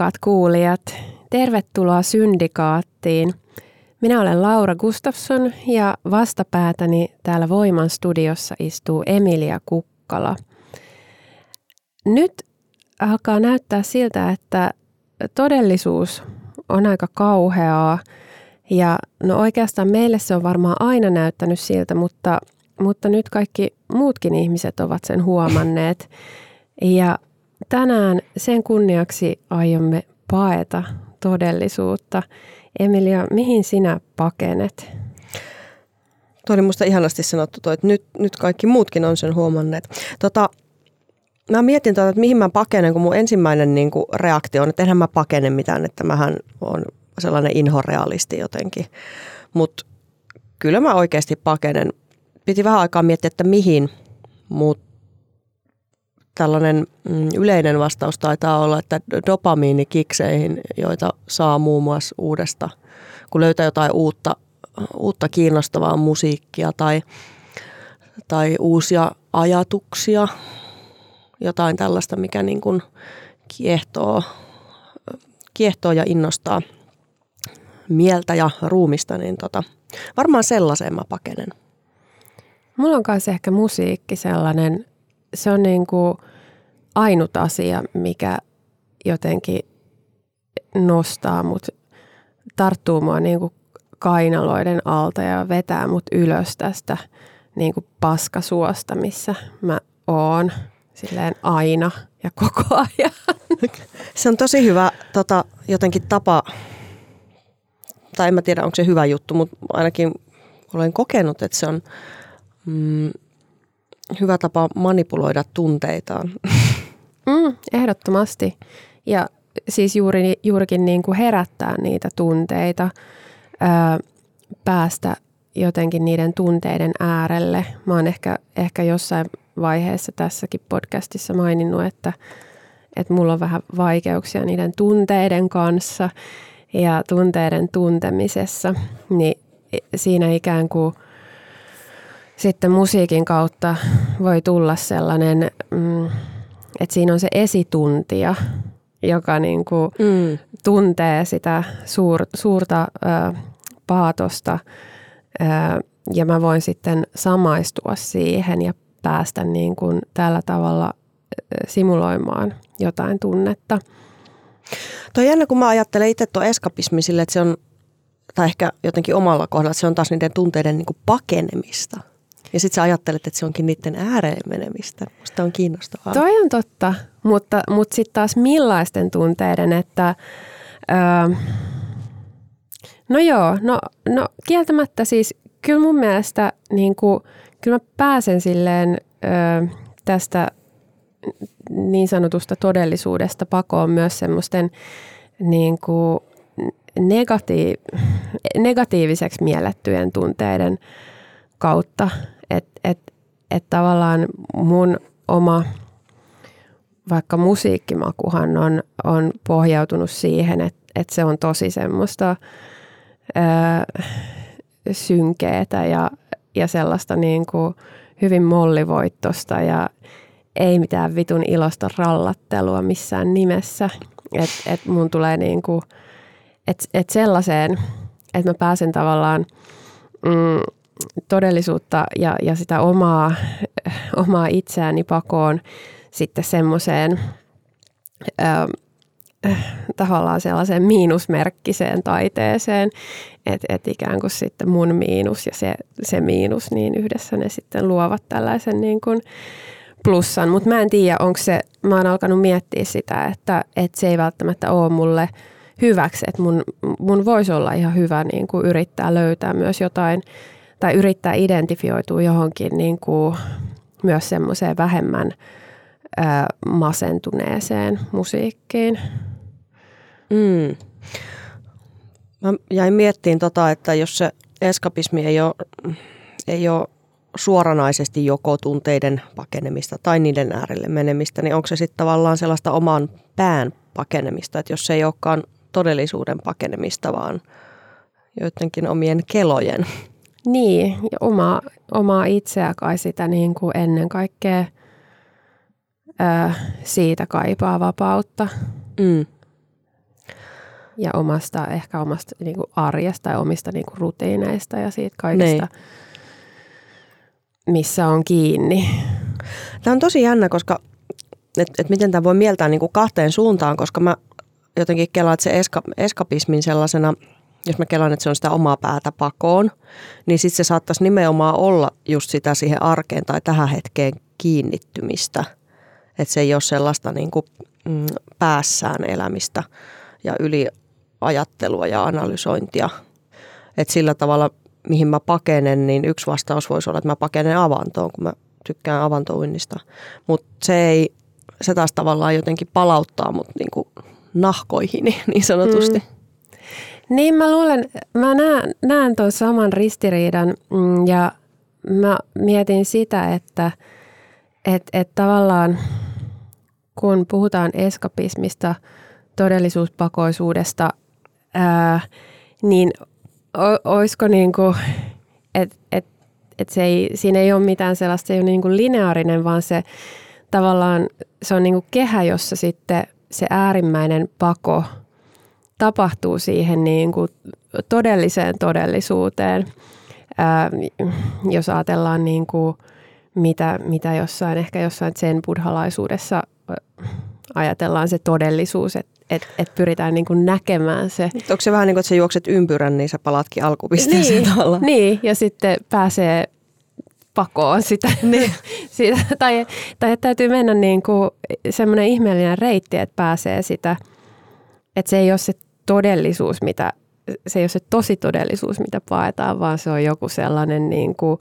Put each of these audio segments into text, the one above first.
Rakkaat kuulijat. Tervetuloa Syndikaattiin. Minä olen Laura Gustafsson ja vastapäätäni täällä Voiman studiossa istuu Emilia Kukkala. Nyt alkaa näyttää siltä, että todellisuus on aika kauheaa ja no oikeastaan meille se on varmaan aina näyttänyt siltä, mutta, mutta nyt kaikki muutkin ihmiset ovat sen huomanneet. Ja tänään sen kunniaksi aiomme paeta todellisuutta. Emilia, mihin sinä pakenet? Tuo oli musta ihanasti sanottu toi, että nyt, nyt kaikki muutkin on sen huomanneet. Tota, mä mietin, tota, että mihin mä pakenen, kun mun ensimmäinen niin kuin, reaktio on, että enhän mä pakene mitään, että mähän on sellainen inhorealisti jotenkin. Mutta kyllä mä oikeasti pakenen. Piti vähän aikaa miettiä, että mihin, mutta tällainen mm, yleinen vastaus taitaa olla, että dopamiinikikseihin, joita saa muun muassa uudesta, kun löytää jotain uutta, uutta kiinnostavaa musiikkia tai, tai uusia ajatuksia, jotain tällaista, mikä niin kuin kiehtoo, kiehtoo ja innostaa mieltä ja ruumista, niin tota, varmaan sellaiseen mä pakenen. Mulla on myös ehkä musiikki sellainen, se on niin kuin ainut asia, mikä jotenkin nostaa mut, tarttuu mua niin kuin kainaloiden alta ja vetää mut ylös tästä niin kuin paskasuosta, missä mä oon silleen aina ja koko ajan. Se on tosi hyvä tota, jotenkin tapa, tai en mä tiedä onko se hyvä juttu, mutta ainakin olen kokenut, että se on mm, hyvä tapa manipuloida tunteitaan. Mm, ehdottomasti. Ja siis juuri, juurikin niin kuin herättää niitä tunteita, ää, päästä jotenkin niiden tunteiden äärelle. Mä oon ehkä, ehkä jossain vaiheessa tässäkin podcastissa maininnut, että, että mulla on vähän vaikeuksia niiden tunteiden kanssa ja tunteiden tuntemisessa. Niin siinä ikään kuin sitten musiikin kautta voi tulla sellainen... Mm, että siinä on se esituntija, joka niin kuin mm. tuntee sitä suur, suurta ö, paatosta ö, ja mä voin sitten samaistua siihen ja päästä niin kuin tällä tavalla simuloimaan jotain tunnetta. Toi jännä, kun mä ajattelen itse tuo eskapismi sille, että se on, tai ehkä jotenkin omalla kohdalla, että se on taas niiden tunteiden niin kuin pakenemista. Ja sitten sä ajattelet, että se onkin niiden ääreen menemistä. Musta on kiinnostavaa. Toi on totta, mutta, mutta sitten taas millaisten tunteiden, että öö, no joo, no, no kieltämättä siis kyllä mun mielestä niin kuin, kyllä mä pääsen silleen öö, tästä niin sanotusta todellisuudesta pakoon myös semmoisten niin kuin negatiiv- negatiiviseksi miellettyjen tunteiden kautta. Että et, et tavallaan mun oma vaikka musiikkimakuhan on, on pohjautunut siihen, että, että se on tosi semmoista ää, synkeetä ja, ja sellaista niin kuin hyvin mollivoittosta ja ei mitään vitun ilosta rallattelua missään nimessä. Että et mun tulee niin kuin, että et sellaiseen, että mä pääsen tavallaan mm, todellisuutta ja, ja sitä omaa, omaa itseäni pakoon sitten semmoiseen äh, tavallaan sellaiseen miinusmerkkiseen taiteeseen, että et ikään kuin sitten mun miinus ja se, se miinus, niin yhdessä ne sitten luovat tällaisen niin kuin plussan. Mutta mä en tiedä, onko se, mä oon alkanut miettiä sitä, että, että se ei välttämättä ole mulle hyväksi, että mun, mun voisi olla ihan hyvä niin kuin yrittää löytää myös jotain tai yrittää identifioitua johonkin niin kuin myös semmoiseen vähemmän ö, masentuneeseen musiikkiin. Mm. Mä jäin miettiin tota, että jos se eskapismi ei ole, ei ole suoranaisesti joko tunteiden pakenemista tai niiden äärelle menemistä, niin onko se sitten tavallaan sellaista oman pään pakenemista, että jos se ei olekaan todellisuuden pakenemista, vaan joidenkin omien kelojen. Niin, ja oma, omaa itseä kai sitä niin kuin ennen kaikkea ää, siitä kaipaa vapautta. Mm. Ja omasta, ehkä omasta niin kuin arjesta ja omista niin kuin rutiineista ja siitä kaikesta, Niin. missä on kiinni. Tämä on tosi jännä, koska että et miten tämä voi mieltää niin kuin kahteen suuntaan, koska mä jotenkin kelaan, että se eska, eskapismin sellaisena, jos mä kelaan, että se on sitä omaa päätä pakoon, niin sitten se saattaisi nimenomaan olla just sitä siihen arkeen tai tähän hetkeen kiinnittymistä. Että se ei ole sellaista niin kuin, mm, päässään elämistä ja yliajattelua ja analysointia. Että sillä tavalla, mihin mä pakenen, niin yksi vastaus voisi olla, että mä pakenen avantoon, kun mä tykkään avantouinnista. Mutta se ei, se taas tavallaan jotenkin palauttaa mut niinku nahkoihini niin sanotusti. Mm. Niin mä luulen, mä näen, näen tuon saman ristiriidan mm, ja mä mietin sitä, että et, et tavallaan kun puhutaan eskapismista, todellisuuspakoisuudesta, ää, niin o, olisiko niin kuin, että et, et se ei, siinä ei ole mitään sellaista, se ei ole niin kuin lineaarinen, vaan se tavallaan se on niin kuin kehä, jossa sitten se äärimmäinen pako tapahtuu siihen niin kuin todelliseen todellisuuteen. Ää, jos ajatellaan niin kuin mitä, mitä jossain, ehkä jossain sen buddhalaisuudessa ajatellaan se todellisuus, että et, et pyritään niin kuin näkemään se. Onko se vähän niin kuin, että sä juokset ympyrän, niin sä palatkin alkupisteeseen Niin, tavallaan? niin, ja sitten pääsee pakoon sitä. Niin. sitä tai, tai että täytyy mennä niin kuin semmoinen ihmeellinen reitti, että pääsee sitä, että se ei ole se todellisuus, mitä, se ei ole se tosi todellisuus, mitä paetaan, vaan se on joku sellainen niin kuin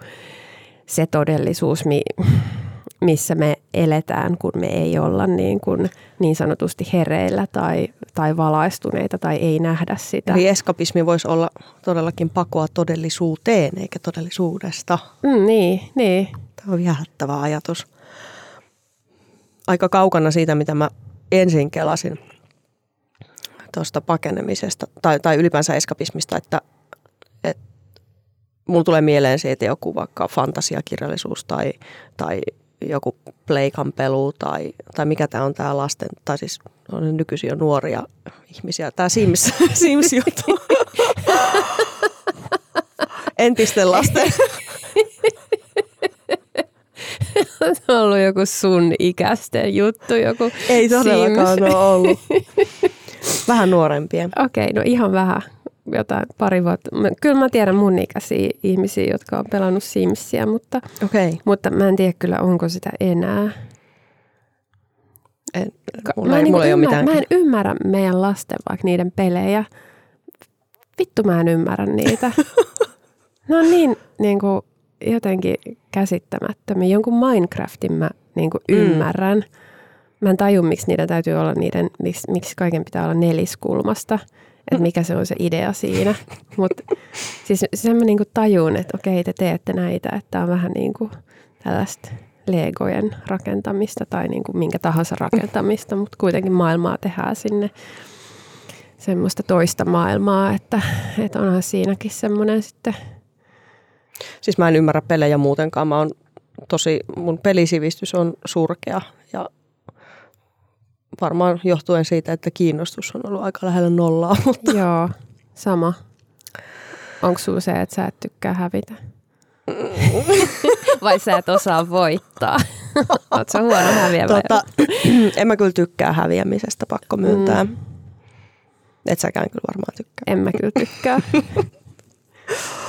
se todellisuus, mi, missä me eletään, kun me ei olla niin, kuin niin sanotusti hereillä tai, tai valaistuneita tai ei nähdä sitä. Eli eskapismi voisi olla todellakin pakoa todellisuuteen, eikä todellisuudesta. Mm, niin, niin. Tämä on viehättävä ajatus. Aika kaukana siitä, mitä mä ensin kelasin tuosta pakenemisesta tai, tai ylipäänsä eskapismista, että, että mulla tulee mieleen siitä joku vaikka fantasiakirjallisuus tai, tai joku pleikampelu tai, tai mikä tämä on tämä lasten, tai siis on nykyisin jo nuoria ihmisiä, tämä Sims, Sims-juttu. Entisten lasten. Se on ollut joku sun ikäisten juttu, joku Ei todellakaan Sims. ole ollut. Vähän nuorempien. Okei, no ihan vähän, jotain pari vuotta. Mä- Kyllä mä tiedän mun ikäisiä ihmisiä, jotka on pelannut Simsia, mutta. Okay. mutta mä en tiedä kyllä, onko sitä enää. En, mulla, mä, ei, en mulla ei ole ymmärrä, mitään. mä en ymmärrä meidän lasten vaikka niiden pelejä. Vittu mä en ymmärrä niitä. ne on niin, niin kuin, jotenkin käsittämättömiä. Jonkun Minecraftin mä niin kuin Mm. ymmärrän. Mä en taju, miksi niiden täytyy olla niiden, miksi, miksi kaiken pitää olla neliskulmasta. Että mikä se on se idea siinä. Mutta siis sen mä niinku tajun, että okei te teette näitä, että on vähän niin kuin tällaista legojen rakentamista tai niin kuin minkä tahansa rakentamista, mutta kuitenkin maailmaa tehdään sinne semmoista toista maailmaa, että, että onhan siinäkin semmoinen sitten, Siis mä en ymmärrä pelejä muutenkaan. Mä oon tosi, mun pelisivistys on surkea ja varmaan johtuen siitä, että kiinnostus on ollut aika lähellä nollaa. Mutta joo, sama. Onko sulla se, että sä et tykkää hävitä? Vai sä et osaa voittaa? Sä huono häviävä? tota, en mä kyllä tykkää häviämisestä, pakko myöntää. Mm. Et säkään kyllä varmaan tykkää. En mä kyllä tykkää.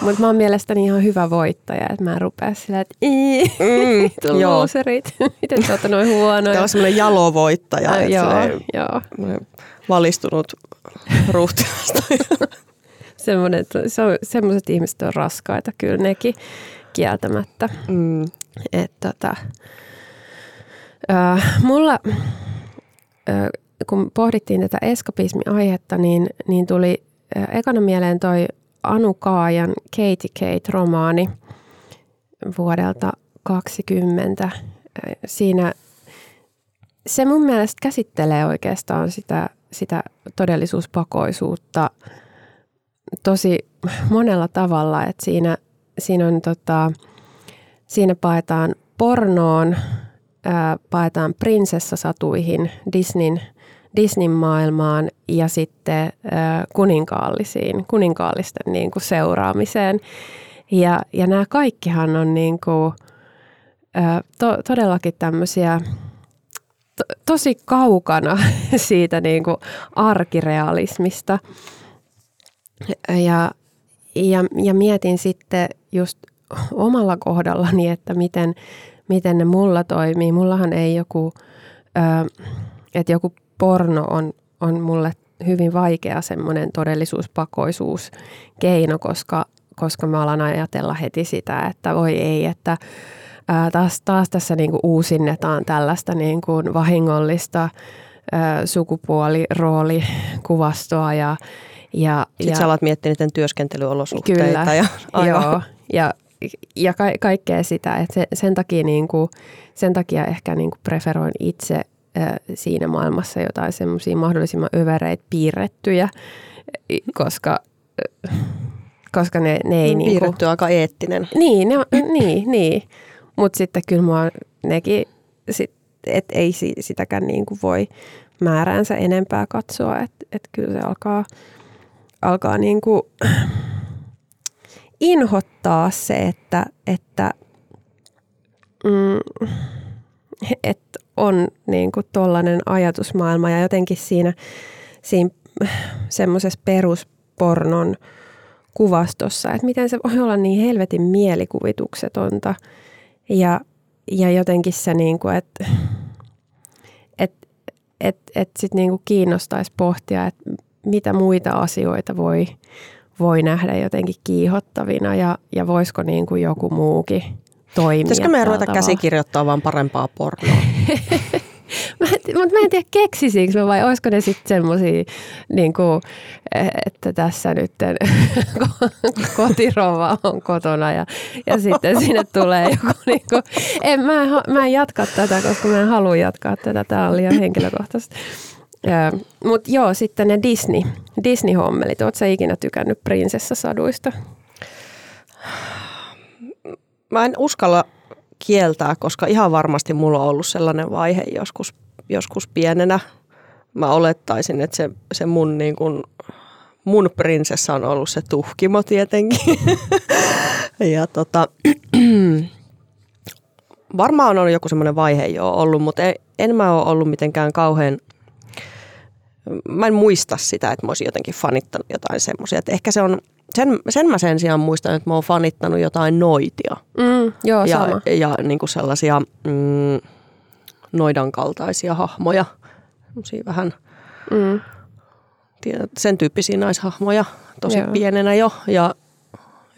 Mutta mä oon mielestäni ihan hyvä voittaja, että mä en rupea sillä, että mm, loserit, miten te olette noin huonoja. Tämä on semmoinen jalovoittaja, äh, joo, joo. valistunut ruhtilasta. semmoiset ihmiset on raskaita kyllä nekin kieltämättä. Mm. Et, tota, äh, mulla, äh, kun pohdittiin tätä eskapismi-aihetta, niin, niin tuli äh, ekana mieleen toi Anu Kaajan Katie Kate-romaani vuodelta 2020. Siinä se mun mielestä käsittelee oikeastaan sitä, sitä todellisuuspakoisuutta tosi monella tavalla, että siinä, siinä on tota, siinä paetaan pornoon, ää, paetaan prinsessasatuihin, Disneyn Disneyn maailmaan ja sitten kuninkaallisiin, kuninkaallisten niin kuin seuraamiseen. Ja, ja nämä kaikkihan on niin kuin, to, todellakin tämmöisiä to, tosi kaukana siitä niin kuin arkirealismista. Ja, ja, ja mietin sitten just omalla kohdallani, että miten, miten ne mulla toimii. Mullahan ei joku, että joku porno on, on mulle hyvin vaikea semmoinen todellisuuspakoisuus keino, koska, koska mä alan ajatella heti sitä, että voi ei, että ää, taas, taas tässä niinku uusinnetaan tällaista niinku vahingollista ää, sukupuoliroolikuvasstoa ja ja, Sitten ja, sä alat miettiä niiden työskentelyolosuhteita. Kyllä, ja, aivan. joo. Ja, ja ka- kaikkea sitä, että se, sen, takia niinku, sen takia ehkä niinku preferoin itse siinä maailmassa jotain semmoisia mahdollisimman övereitä piirrettyjä, koska, koska ne, ne ei... Piirretty niinku, aika eettinen. Niin, ne, niin, niin. mutta sitten kyllä mua nekin, sit, et ei sitäkään niinku voi määräänsä enempää katsoa, että et kyllä se alkaa, alkaa niinku inhottaa se, että, että mm, että on niin kuin tollainen ajatusmaailma ja jotenkin siinä, siinä semmoisessa peruspornon kuvastossa, että miten se voi olla niin helvetin mielikuvituksetonta. Ja, ja jotenkin se, niin kuin, että et, et, et sit niin kuin kiinnostaisi pohtia, että mitä muita asioita voi, voi nähdä jotenkin kiihottavina ja, ja voisiko niin kuin joku muukin – toimia. Pitäisikö meidän ruveta käsikirjoittaa vaan parempaa pornoa? mutta mä en tiedä keksisikö mä vai olisiko ne sitten semmoisia, niin kuin, että tässä nyt kotirova on kotona ja, ja sitten sinne tulee joku, niin kuin, en, mä, en, mä en jatka tätä, koska mä en halua jatkaa tätä, tämä on liian henkilökohtaista. Mutta joo, sitten ne Disney, Disney-hommelit. Oletko ikinä tykännyt prinsessasaduista? Mä en uskalla kieltää, koska ihan varmasti mulla on ollut sellainen vaihe joskus, joskus pienenä. Mä olettaisin, että se, se mun, niin kun, mun prinsessa on ollut se tuhkimo tietenkin. ja tota, varmaan on joku semmoinen vaihe jo ollut, mutta en, en mä ole ollut mitenkään kauhean mä en muista sitä, että mä olisin jotenkin fanittanut jotain semmoisia. Ehkä se on sen, sen mä sen sijaan muistan, että mä oon fanittanut jotain noitia. Mm, joo, ja, sama. Ja niin kuin sellaisia mm, noidan kaltaisia hahmoja. Sellaisia vähän mm. tiedät, sen tyyppisiä naishahmoja tosi joo. pienenä jo. Ja,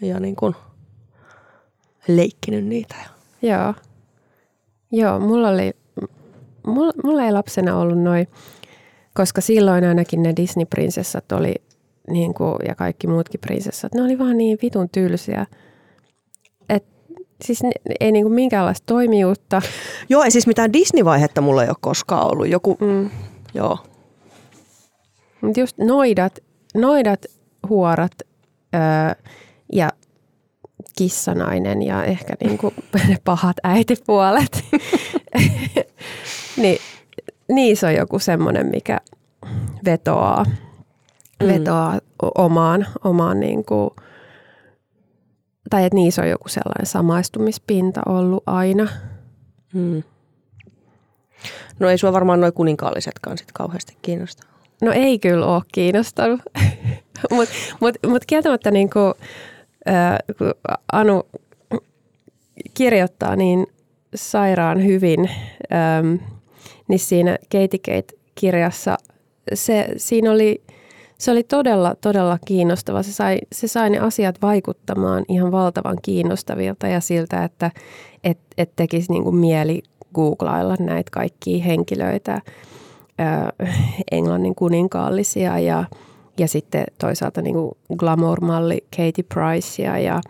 ja niin kuin leikkinyt niitä. Joo. Joo, mulla oli, mulla, mulla ei lapsena ollut noin, koska silloin ainakin ne Disney-prinsessat oli niin kuin, ja kaikki muutkin prinsessat, ne oli vaan niin vitun tylsiä. Et, siis ne, ei niin kuin minkäänlaista toimijuutta. Joo, ei siis mitään Disney-vaihetta mulla ei ole koskaan ollut. Joku, mm. joo. Mutta just noidat, noidat huorat öö, ja kissanainen ja ehkä niin kuin ne pahat äitipuolet. niin, niissä on joku semmoinen, mikä vetoaa. Vetoaa omaan, omaan niin kuin, tai että niissä on joku sellainen samaistumispinta ollut aina. Mm. No ei sua varmaan noin kuninkaallisetkaan sit kauheasti kiinnosta. no ei kyllä ole kiinnostanut. Mutta mut, mut kieltämättä niin kuin, äh, kun Anu kirjoittaa niin sairaan hyvin, ähm, niin siinä Katie Kate-kirjassa se, siinä oli, se oli todella, todella kiinnostava. Se sai, se sai ne asiat vaikuttamaan ihan valtavan kiinnostavilta ja siltä, että et, et tekisi niin kuin mieli googlailla näitä kaikkia henkilöitä, äh, Englannin kuninkaallisia ja, ja sitten toisaalta niin kuin glamour-malli Katie Pricea ja,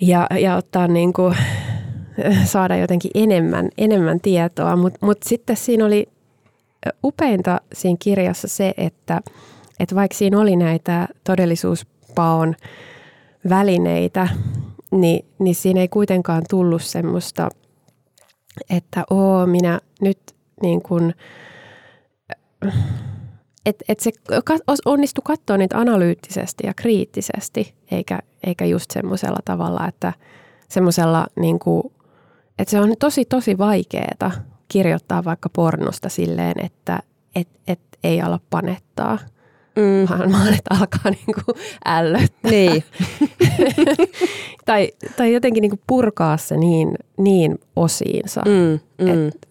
ja, ja ottaa niin kuin, saada jotenkin enemmän, enemmän tietoa. Mutta mut sitten siinä oli upeinta siinä kirjassa se, että, että vaikka siinä oli näitä todellisuuspaon välineitä, niin, niin siinä ei kuitenkaan tullut semmoista, että oo, minä nyt niin kuin, että et se onnistui katsoa niitä analyyttisesti ja kriittisesti, eikä, eikä just semmoisella tavalla, että semmoisella niin kuin, että se on tosi tosi vaikeaa kirjoittaa vaikka pornosta silleen, että et, et ei ala panettaa, mm. vaan että alkaa niinku ällöttää. Niin. tai, tai jotenkin niinku purkaa se niin, niin osiinsa. Mm, mm. Et,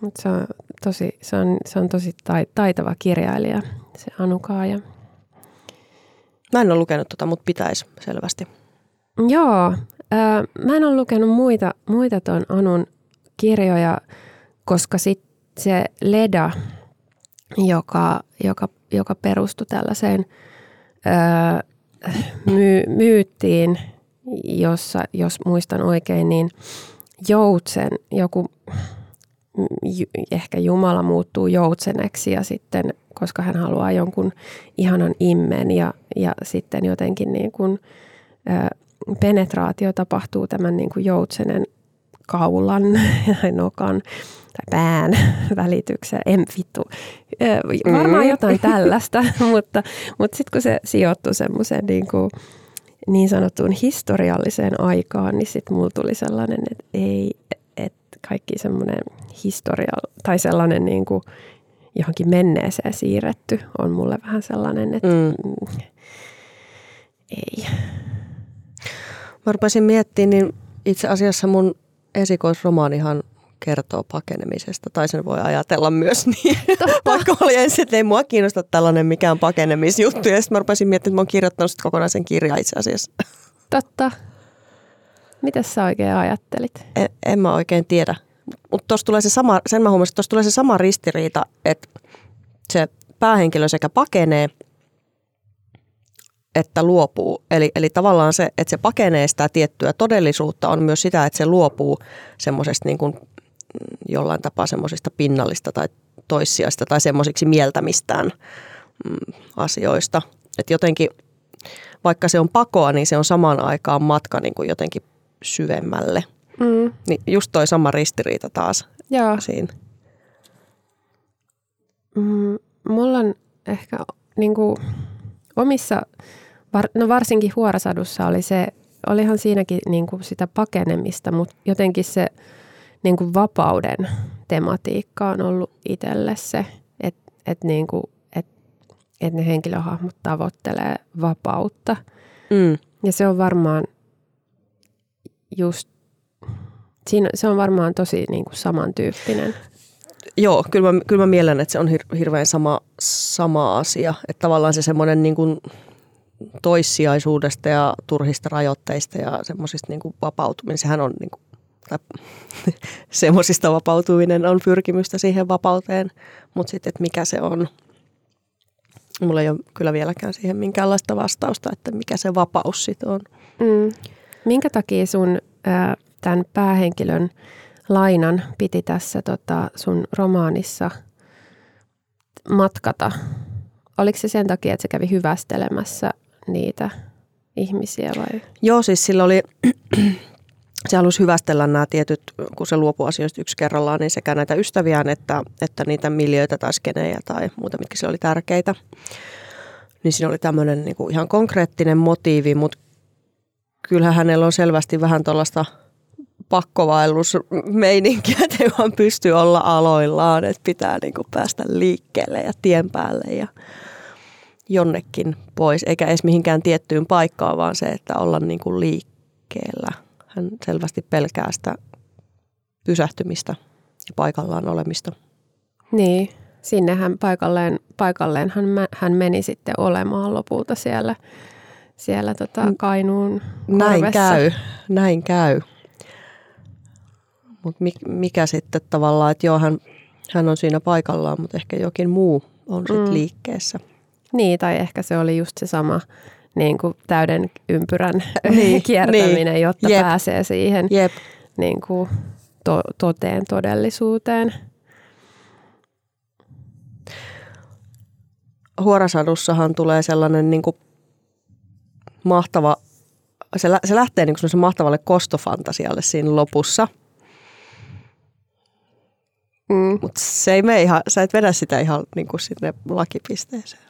mutta se on tosi, se on, se on tosi taitava kirjailija, se Anu Kaaja. Mä en ole lukenut tota, mutta pitäisi selvästi. Joo, äh, mä en ole lukenut muita, muita tuon Anun kirjoja, koska sit se Leda, joka, joka, joka perustui tällaiseen öö, my, myyttiin, jossa, jos muistan oikein, niin joutsen, joku ehkä Jumala muuttuu joutseneksi ja sitten, koska hän haluaa jonkun ihanan immen ja, ja sitten jotenkin niin kuin, ö, penetraatio tapahtuu tämän niin kuin joutsenen kaulan tai nokan pään välityksellä. En vittu. Varmaan mm. jotain tällaista, mutta, mutta sitten kun se sijoittui semmoiseen niin, kuin, niin sanottuun historialliseen aikaan, niin sitten mulla tuli sellainen, että ei, että kaikki semmoinen historia tai sellainen niin kuin johonkin menneeseen siirretty on mulle vähän sellainen, että mm. mm ei. Mä rupesin miettimään, niin itse asiassa mun esikoisromaanihan kertoo pakenemisesta, tai sen voi ajatella myös niin. Vaikka oli ensin, että ei mua kiinnosta tällainen mikään pakenemisjuttu, ja sitten mä rupesin miettimään, että mä oon kirjoittanut kokonaisen kirjan itse asiassa. Totta. Mitä sä oikein ajattelit? En, en mä oikein tiedä. Mutta tuossa tulee se sama, sen mä huomasin, tuossa tulee se sama ristiriita, että se päähenkilö sekä pakenee, että luopuu. Eli, eli tavallaan se, että se pakenee sitä tiettyä todellisuutta on myös sitä, että se luopuu semmoisesta niin kuin jollain tapaa semmoisista pinnallista tai toissijaista tai semmoisiksi mieltämistään mm, asioista. Että jotenkin, vaikka se on pakoa, niin se on samaan aikaan matka niin kuin jotenkin syvemmälle. Mm. Niin just toi sama ristiriita taas Joo. siinä. Mm, mulla on ehkä niin kuin omissa, no varsinkin Huorasadussa oli se, olihan siinäkin niin kuin sitä pakenemista, mutta jotenkin se niin kuin vapauden tematiikka on ollut itselle se, että et niin kuin, et, et ne henkilöhahmot tavoittelee vapautta. Mm. Ja se on varmaan just, siinä, se on varmaan tosi niin kuin samantyyppinen. Joo, kyllä mä, kyllä mä mielen, että se on hir- hirveän sama, sama asia. Että tavallaan se semmoinen niin kuin toissijaisuudesta ja turhista rajoitteista ja semmoisista niin vapautuminen, sehän on niin kuin, semmoisista vapautuminen on pyrkimystä siihen vapauteen, mutta sitten, että mikä se on, mulla ei ole kyllä vieläkään siihen minkäänlaista vastausta, että mikä se vapaus sitten on. Mm. Minkä takia sun äh, tämän päähenkilön lainan piti tässä tota, sun romaanissa matkata? Oliko se sen takia, että se kävi hyvästelemässä niitä ihmisiä vai? Joo, siis sillä oli, se halusi hyvästellä nämä tietyt, kun se luopui asioista yksi kerrallaan, niin sekä näitä ystäviään että, että niitä miljöitä tai skenejä tai muuta, mitkä sille oli tärkeitä. Niin siinä oli tämmöinen niin kuin ihan konkreettinen motiivi, mutta kyllähän hänellä on selvästi vähän tuollaista pakkovaellusmeininkiä, että ei vaan pysty olla aloillaan, että pitää niin kuin päästä liikkeelle ja tien päälle ja jonnekin pois, eikä edes mihinkään tiettyyn paikkaan, vaan se, että olla niin kuin liikkeellä. Hän selvästi pelkää sitä pysähtymistä ja paikallaan olemista. Niin, sinnehän paikalleen, paikalleen hän, hän meni sitten olemaan lopulta siellä, siellä tota Kainuun Näin korvessa. käy, näin käy. Mutta mikä sitten tavallaan, että joo, hän, hän on siinä paikallaan, mutta ehkä jokin muu on sitten mm. liikkeessä. Niin, tai ehkä se oli just se sama niin kuin täyden ympyrän niin, kiertäminen, niin. jotta Jep. pääsee siihen Jep. Niin kuin to, toteen todellisuuteen. Huorasadussahan tulee sellainen niin kuin mahtava, se, lä- se lähtee niin kuin mahtavalle kostofantasialle siinä lopussa. Mm. Mutta se ei mene ihan, sä et vedä sitä ihan niin kuin sinne lakipisteeseen.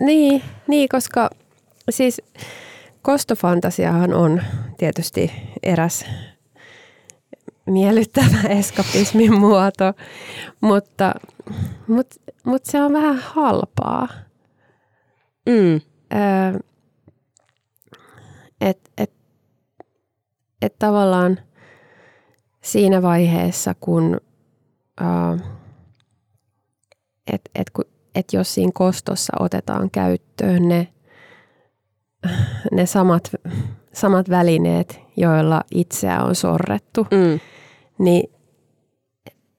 Niin, niin, koska siis kostofantasiahan on tietysti eräs miellyttävä eskapismin muoto, mutta, mutta, mutta se on vähän halpaa. Mm. Öö, et, et, et tavallaan siinä vaiheessa, kun öö, et, et, et jos siinä kostossa otetaan käyttöön ne, ne samat, samat välineet, joilla itseä on sorrettu, mm. niin,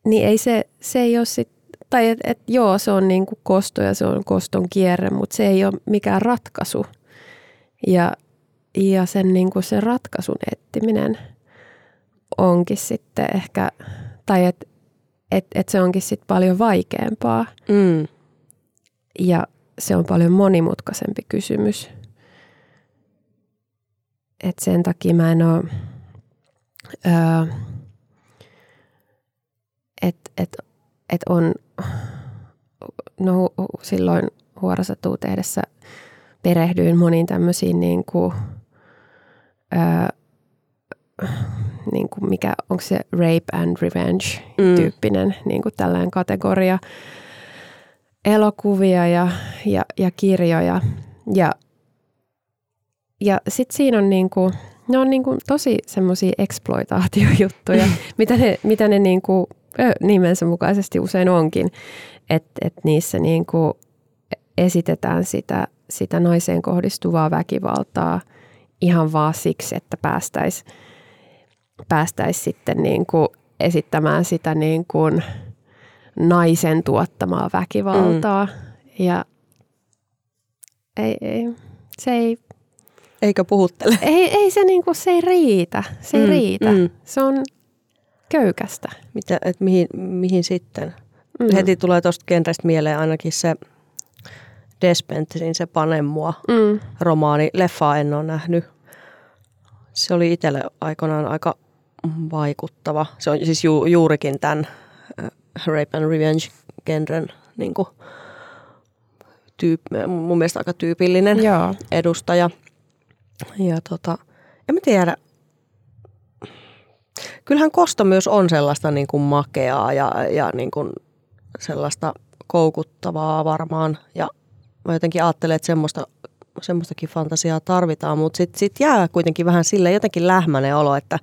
niin ei se, se ei ole sit, tai et, et joo, se on niinku kosto ja se on koston kierre, mutta se ei ole mikään ratkaisu. Ja, ja sen, niinku sen ratkaisun etsiminen onkin sitten ehkä, tai että et, et se onkin sitten paljon vaikeampaa. Mm. Ja se on paljon monimutkaisempi kysymys. Et sen takia mä en ole, öö, että et, et on, no silloin huorasatuu tehdessä perehdyin moniin tämmöisiin niin kuin, öö, niin kuin mikä, onko se rape and revenge mm. tyyppinen niin kuin tällainen kategoria elokuvia ja, ja, ja kirjoja. Ja, ja sitten siinä on niinku, ne on niinku tosi semmoisia exploitaatiojuttuja, mitä ne, mitä ne niinku, nimensä mukaisesti usein onkin. Että et niissä niinku esitetään sitä, sitä naiseen kohdistuvaa väkivaltaa ihan vaan siksi, että päästäisiin päästäis sitten niinku esittämään sitä niin kuin – naisen tuottamaa väkivaltaa. Mm. Ja ei, ei, se ei... Eikö puhuttele? Ei, ei se, niinku, se ei riitä. Se ei mm, riitä. Mm. Se on köykästä. Mitä, et mihin, mihin sitten? Mm. Heti tulee tuosta genrestä mieleen ainakin se Despentin se Pane mua mm. romaani. Leffaa en ole nähnyt. Se oli itselle aikoinaan aika vaikuttava. Se on siis ju, juurikin tämän rape and revenge genren niin kuin, tyyp, mun mielestä aika tyypillinen Joo. edustaja. Ja tota, en mä tiedä, kyllähän kosto myös on sellaista niin kuin makeaa ja, ja niin kuin sellaista koukuttavaa varmaan. Ja mä jotenkin ajattelen, että semmoista, semmoistakin fantasiaa tarvitaan, mutta sitten sit jää kuitenkin vähän sille jotenkin lähmäinen olo, että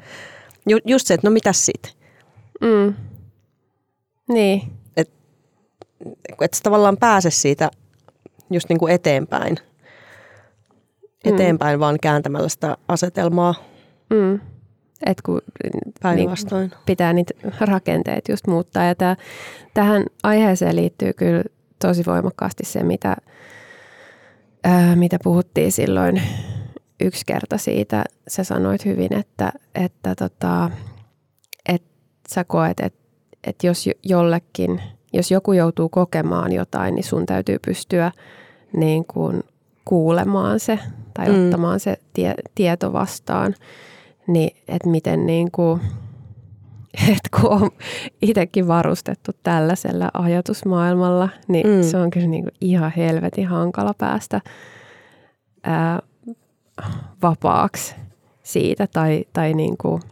ju, just se, että no mitäs sitten? Mm. Niin. Että et sä tavallaan pääse siitä just niin kuin eteenpäin. Mm. Eteenpäin vaan kääntämällä sitä asetelmaa. Mm. Et kun Päinvastoin. Niin pitää niitä rakenteet just muuttaa. Ja tää, tähän aiheeseen liittyy kyllä tosi voimakkaasti se, mitä, ää, mitä puhuttiin silloin yksi kerta siitä. Sä sanoit hyvin, että, että, tota, että sä koet, että että jos jollekin, jos joku joutuu kokemaan jotain, niin sun täytyy pystyä niin kuin kuulemaan se tai mm. ottamaan se tie, tieto vastaan. Niin, että miten niin kuin, että kun on itsekin varustettu tällaisella ajatusmaailmalla, niin mm. se on kyllä niin kuin ihan helvetin hankala päästä ää, vapaaksi siitä tai, tai niin kuin,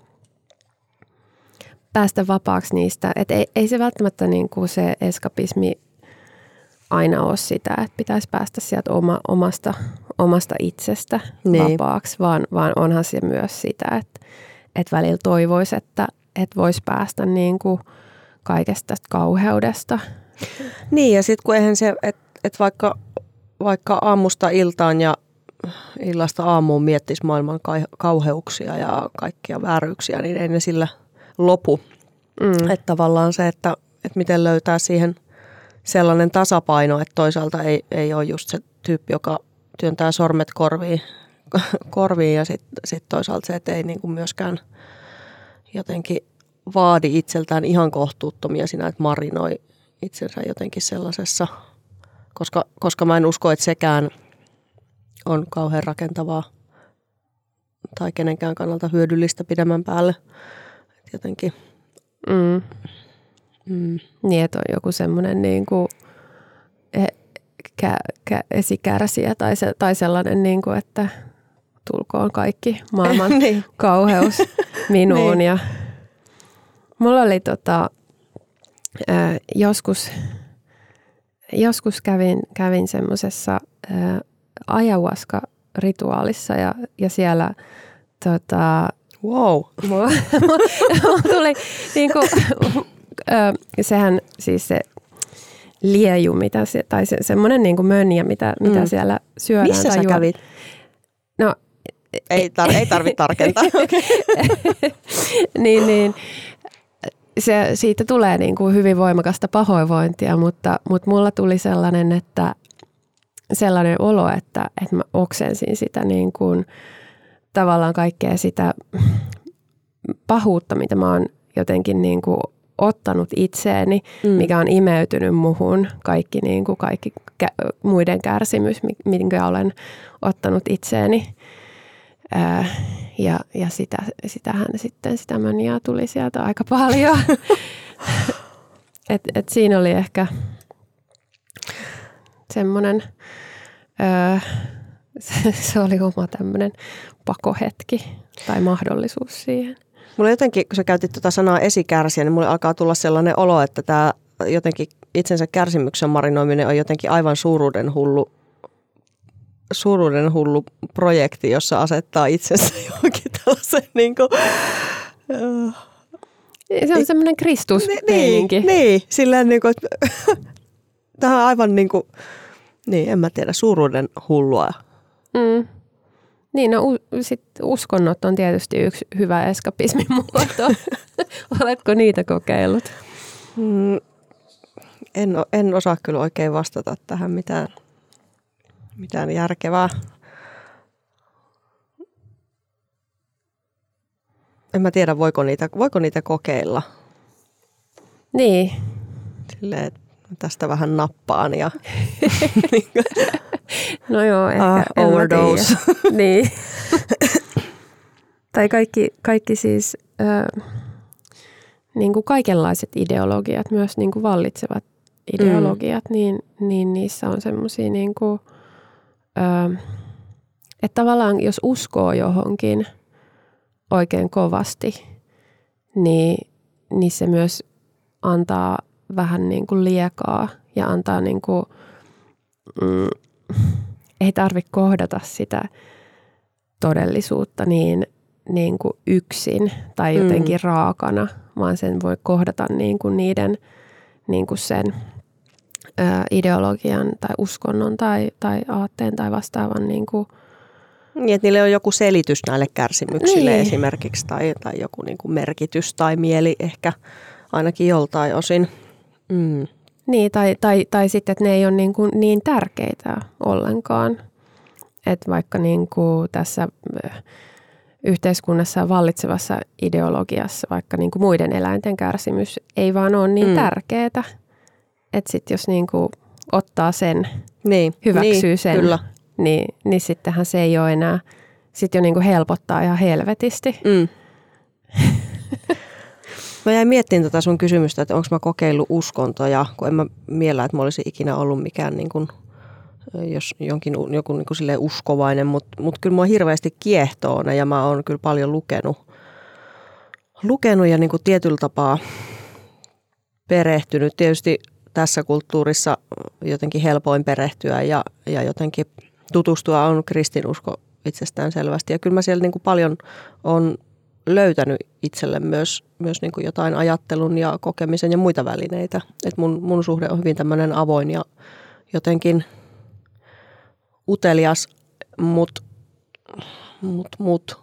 päästä vapaaksi niistä. Et ei, ei se välttämättä niin kuin se eskapismi aina ole sitä, että pitäisi päästä sieltä oma, omasta, omasta itsestä niin. vapaaksi, vaan, vaan onhan se myös sitä, että, että välillä toivoisi, että, että voisi päästä niin kuin kaikesta tästä kauheudesta. Niin ja sitten kun eihän se, että et vaikka, vaikka aamusta iltaan ja illasta aamuun miettisi maailman kauheuksia ja kaikkia vääryyksiä, niin ei ne sillä lopu. Mm. Että tavallaan se, että, että miten löytää siihen sellainen tasapaino, että toisaalta ei, ei ole just se tyyppi, joka työntää sormet korviin, korviin ja sitten sit toisaalta se, että ei niin kuin myöskään jotenkin vaadi itseltään ihan kohtuuttomia siinä, että marinoi itsensä jotenkin sellaisessa, koska, koska mä en usko, että sekään on kauhean rakentavaa tai kenenkään kannalta hyödyllistä pidemmän päälle. Et jotenkin. Mm. Mm. Niin, että on joku semmoinen niin kuin kä, kä, esikärsiä tai, se, tai sellainen, niin kuin, että tulkoon kaikki maailman niin. kauheus minuun. niin. Ja mulla oli tota, joskus, joskus kävin, kävin semmoisessa ajahuaska-rituaalissa ja, ja siellä tota, Wow. Mulla, mulla tuli niin kuin, sehän siis se lieju, mitä se, tai se, semmoinen niin mönjä, mitä, mm. mitä siellä syödään. Missä tai sä juo. kävit? No, ei, tar- ei tarvitse tarkentaa. niin, niin. Se, siitä tulee niin kuin hyvin voimakasta pahoinvointia, mutta, mutta mulla tuli sellainen, että sellainen olo, että, että mä oksensin sitä niin kuin, tavallaan kaikkea sitä pahuutta, mitä mä oon jotenkin niin kuin ottanut itseeni, mm. mikä on imeytynyt muhun, kaikki, niin kuin kaikki kä- muiden kärsimys, minkä olen ottanut itseeni. Ää, ja ja sitä, sitähän sitten, sitä möniaa tuli sieltä aika paljon. et, et siinä oli ehkä semmoinen, se, se oli oma tämmöinen pakohetki tai mahdollisuus siihen. Mulla jotenkin, kun sä käytit tuota sanaa esikärsiä, niin mulle alkaa tulla sellainen olo, että tämä jotenkin itsensä kärsimyksen marinoiminen on jotenkin aivan suuruuden hullu, suuruuden hullu projekti, jossa asettaa itsensä johonkin tällaisen niin kuin, uh, se on semmoinen kristus Niin, niin silleen niin kuin, tämä on aivan niin kuin, niin en mä tiedä, suuruuden hullua. Mm. Niin, no sit uskonnot on tietysti yksi hyvä eskapismin muoto. Oletko niitä kokeillut? Mm, en, en osaa kyllä oikein vastata tähän mitään, mitään järkevää. En mä tiedä, voiko niitä, voiko niitä kokeilla. Niin. Silleen, tästä vähän nappaan ja No joo, ehkä. Ah, overdose. niin. tai kaikki, kaikki siis, äh, niin kuin kaikenlaiset ideologiat, myös niin kuin vallitsevat ideologiat, mm. niin, niin niissä on semmoisia niin kuin, äh, että tavallaan jos uskoo johonkin oikein kovasti, niin, niin se myös antaa vähän niin kuin liekaa ja antaa niin kuin, mm, ei tarvitse kohdata sitä todellisuutta niin, niin kuin yksin tai mm. jotenkin mm. raakana, vaan sen voi kohdata niin kuin niiden niin kuin sen ö, ideologian tai uskonnon tai, tai aatteen tai vastaavan niin kuin niin, että niille on joku selitys näille kärsimyksille niin. esimerkiksi tai, tai joku niin kuin merkitys tai mieli ehkä ainakin joltain osin. Mm. Niin, tai, tai, tai sitten, että ne ei ole niin, kuin niin tärkeitä ollenkaan. Että vaikka niin kuin tässä yhteiskunnassa vallitsevassa ideologiassa, vaikka niin kuin muiden eläinten kärsimys ei vaan ole niin mm. tärkeää. Että sitten jos niin kuin ottaa sen, niin, hyväksyy niin, sen, kyllä. Niin, niin sittenhän se ei ole enää, sitten jo niin kuin helpottaa ihan helvetisti. Mm. Mä jäin miettimään tätä sun kysymystä, että onko mä kokeillut uskontoja, kun en mä miellä, että mä olisin ikinä ollut mikään niin kuin, jos jonkin, joku niin kuin uskovainen, mutta mut kyllä mua hirveästi kiehtoo ne ja mä oon kyllä paljon lukenut, lukenut ja niin kuin tietyllä tapaa perehtynyt. Tietysti tässä kulttuurissa jotenkin helpoin perehtyä ja, ja jotenkin tutustua on kristinusko itsestään selvästi. Ja kyllä mä siellä niin kuin paljon on löytänyt itselle myös, myös niin kuin jotain ajattelun ja kokemisen ja muita välineitä. Et mun, mun suhde on hyvin tämmöinen avoin ja jotenkin utelias, mutta mut, mut.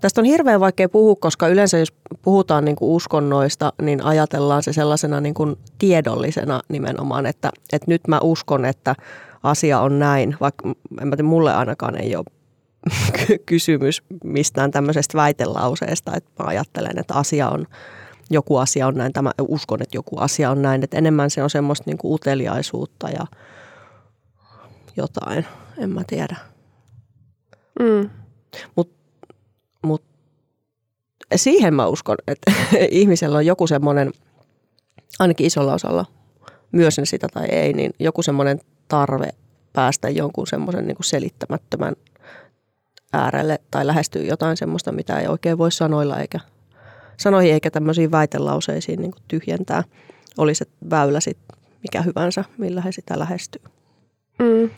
Tästä on hirveän vaikea puhua, koska yleensä jos puhutaan niin kuin uskonnoista, niin ajatellaan se sellaisena niin kuin tiedollisena nimenomaan, että, että nyt mä uskon, että asia on näin, vaikka en mä tiedä, mulle ainakaan ei ole kysymys mistään tämmöisestä väitelauseesta, että mä ajattelen, että asia on, joku asia on näin, tämä uskon, että joku asia on näin, että enemmän se on semmoista niin kuin uteliaisuutta ja jotain, en mä tiedä. Mm. Mutta mut, siihen mä uskon, että ihmisellä on joku semmoinen, ainakin isolla osalla, myös sitä tai ei, niin joku semmoinen tarve päästä jonkun semmoisen niin selittämättömän äärelle tai lähestyy jotain semmoista, mitä ei oikein voi sanoilla eikä sanoihin eikä tämmöisiin väitelauseisiin niin tyhjentää. Oli se väylä sitten mikä hyvänsä, millä he sitä lähestyy. Mm.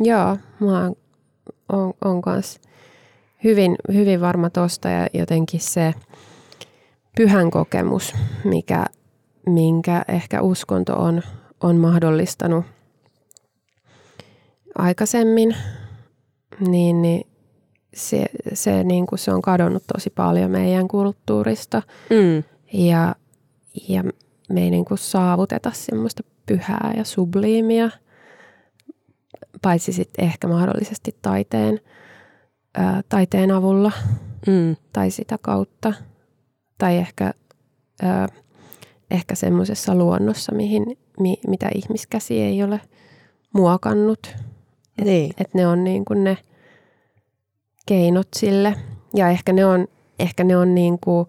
Joo, mä oon, on kans hyvin, hyvin varma tosta ja jotenkin se pyhän kokemus, mikä, minkä ehkä uskonto on, on mahdollistanut aikaisemmin, niin, niin se, se, niin kuin se on kadonnut tosi paljon meidän kulttuurista. Mm. Ja, ja me ei niin kuin saavuteta semmoista pyhää ja subliimia – paitsi sitten ehkä mahdollisesti taiteen, ää, taiteen avulla mm. tai sitä kautta. Tai ehkä, ää, ehkä semmoisessa luonnossa, mihin, mi, mitä ihmiskäsi ei ole muokannut. Et, niin. et ne on niin kuin ne keinot sille. Ja ehkä ne on, ehkä ne on niin kuin,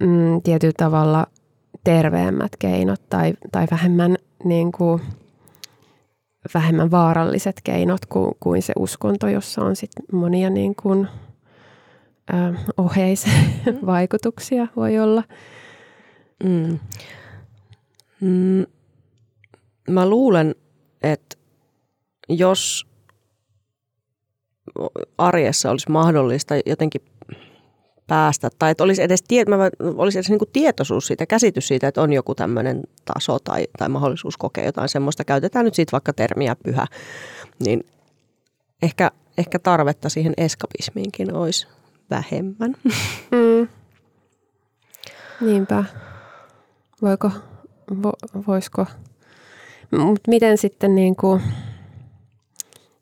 mm, tietyllä tavalla terveemmät keinot tai, tai vähemmän niin kuin – vähemmän vaaralliset keinot kuin, kuin se uskonto, jossa on sit monia niin kuin, ö, oheisvaikutuksia voi olla. Mm. Mm. Mä luulen, että jos arjessa olisi mahdollista jotenkin päästä, tai että olisi edes, tie, mä, olisi edes niin kuin tietoisuus siitä, käsitys siitä, että on joku tämmöinen taso tai, tai mahdollisuus kokea jotain semmoista, käytetään nyt siitä vaikka termiä pyhä, niin ehkä, ehkä tarvetta siihen eskapismiinkin olisi vähemmän. Mm. Niinpä. Voiko, vo, voisiko, mutta miten sitten niin kuin,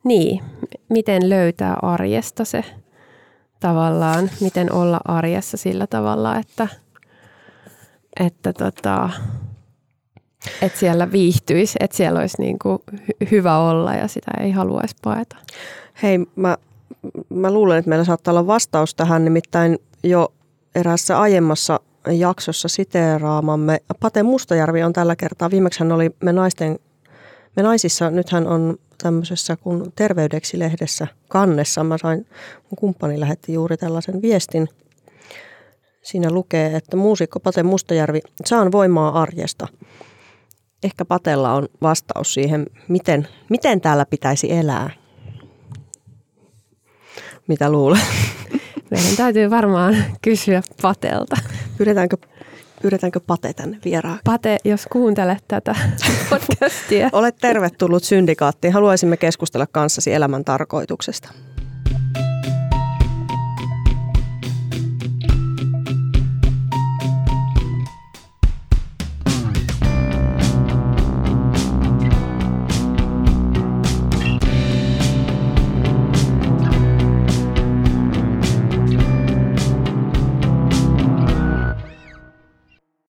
niin, miten löytää arjesta se tavallaan, miten olla arjessa sillä tavalla, että, että, tota, että siellä viihtyisi, että siellä olisi niin kuin hyvä olla ja sitä ei haluaisi paeta. Hei, mä, mä luulen, että meillä saattaa olla vastaus tähän, nimittäin jo eräässä aiemmassa jaksossa siteeraamamme. Pate Mustajärvi on tällä kertaa, viimeksi hän oli me naisten, me naisissa, nythän on tämmöisessä kuin Terveydeksi-lehdessä kannessa. Mä sain, mun kumppani lähetti juuri tällaisen viestin. Siinä lukee, että muusikko Pate Mustajärvi, saan voimaa arjesta. Ehkä Patella on vastaus siihen, miten, miten täällä pitäisi elää. Mitä luulet? Meidän täytyy varmaan kysyä Patelta. Pyydetäänkö Pyydetäänkö Pate tänne vieraan? Pate, jos kuuntelet tätä podcastia. Olet tervetullut syndikaattiin. Haluaisimme keskustella kanssasi elämän tarkoituksesta.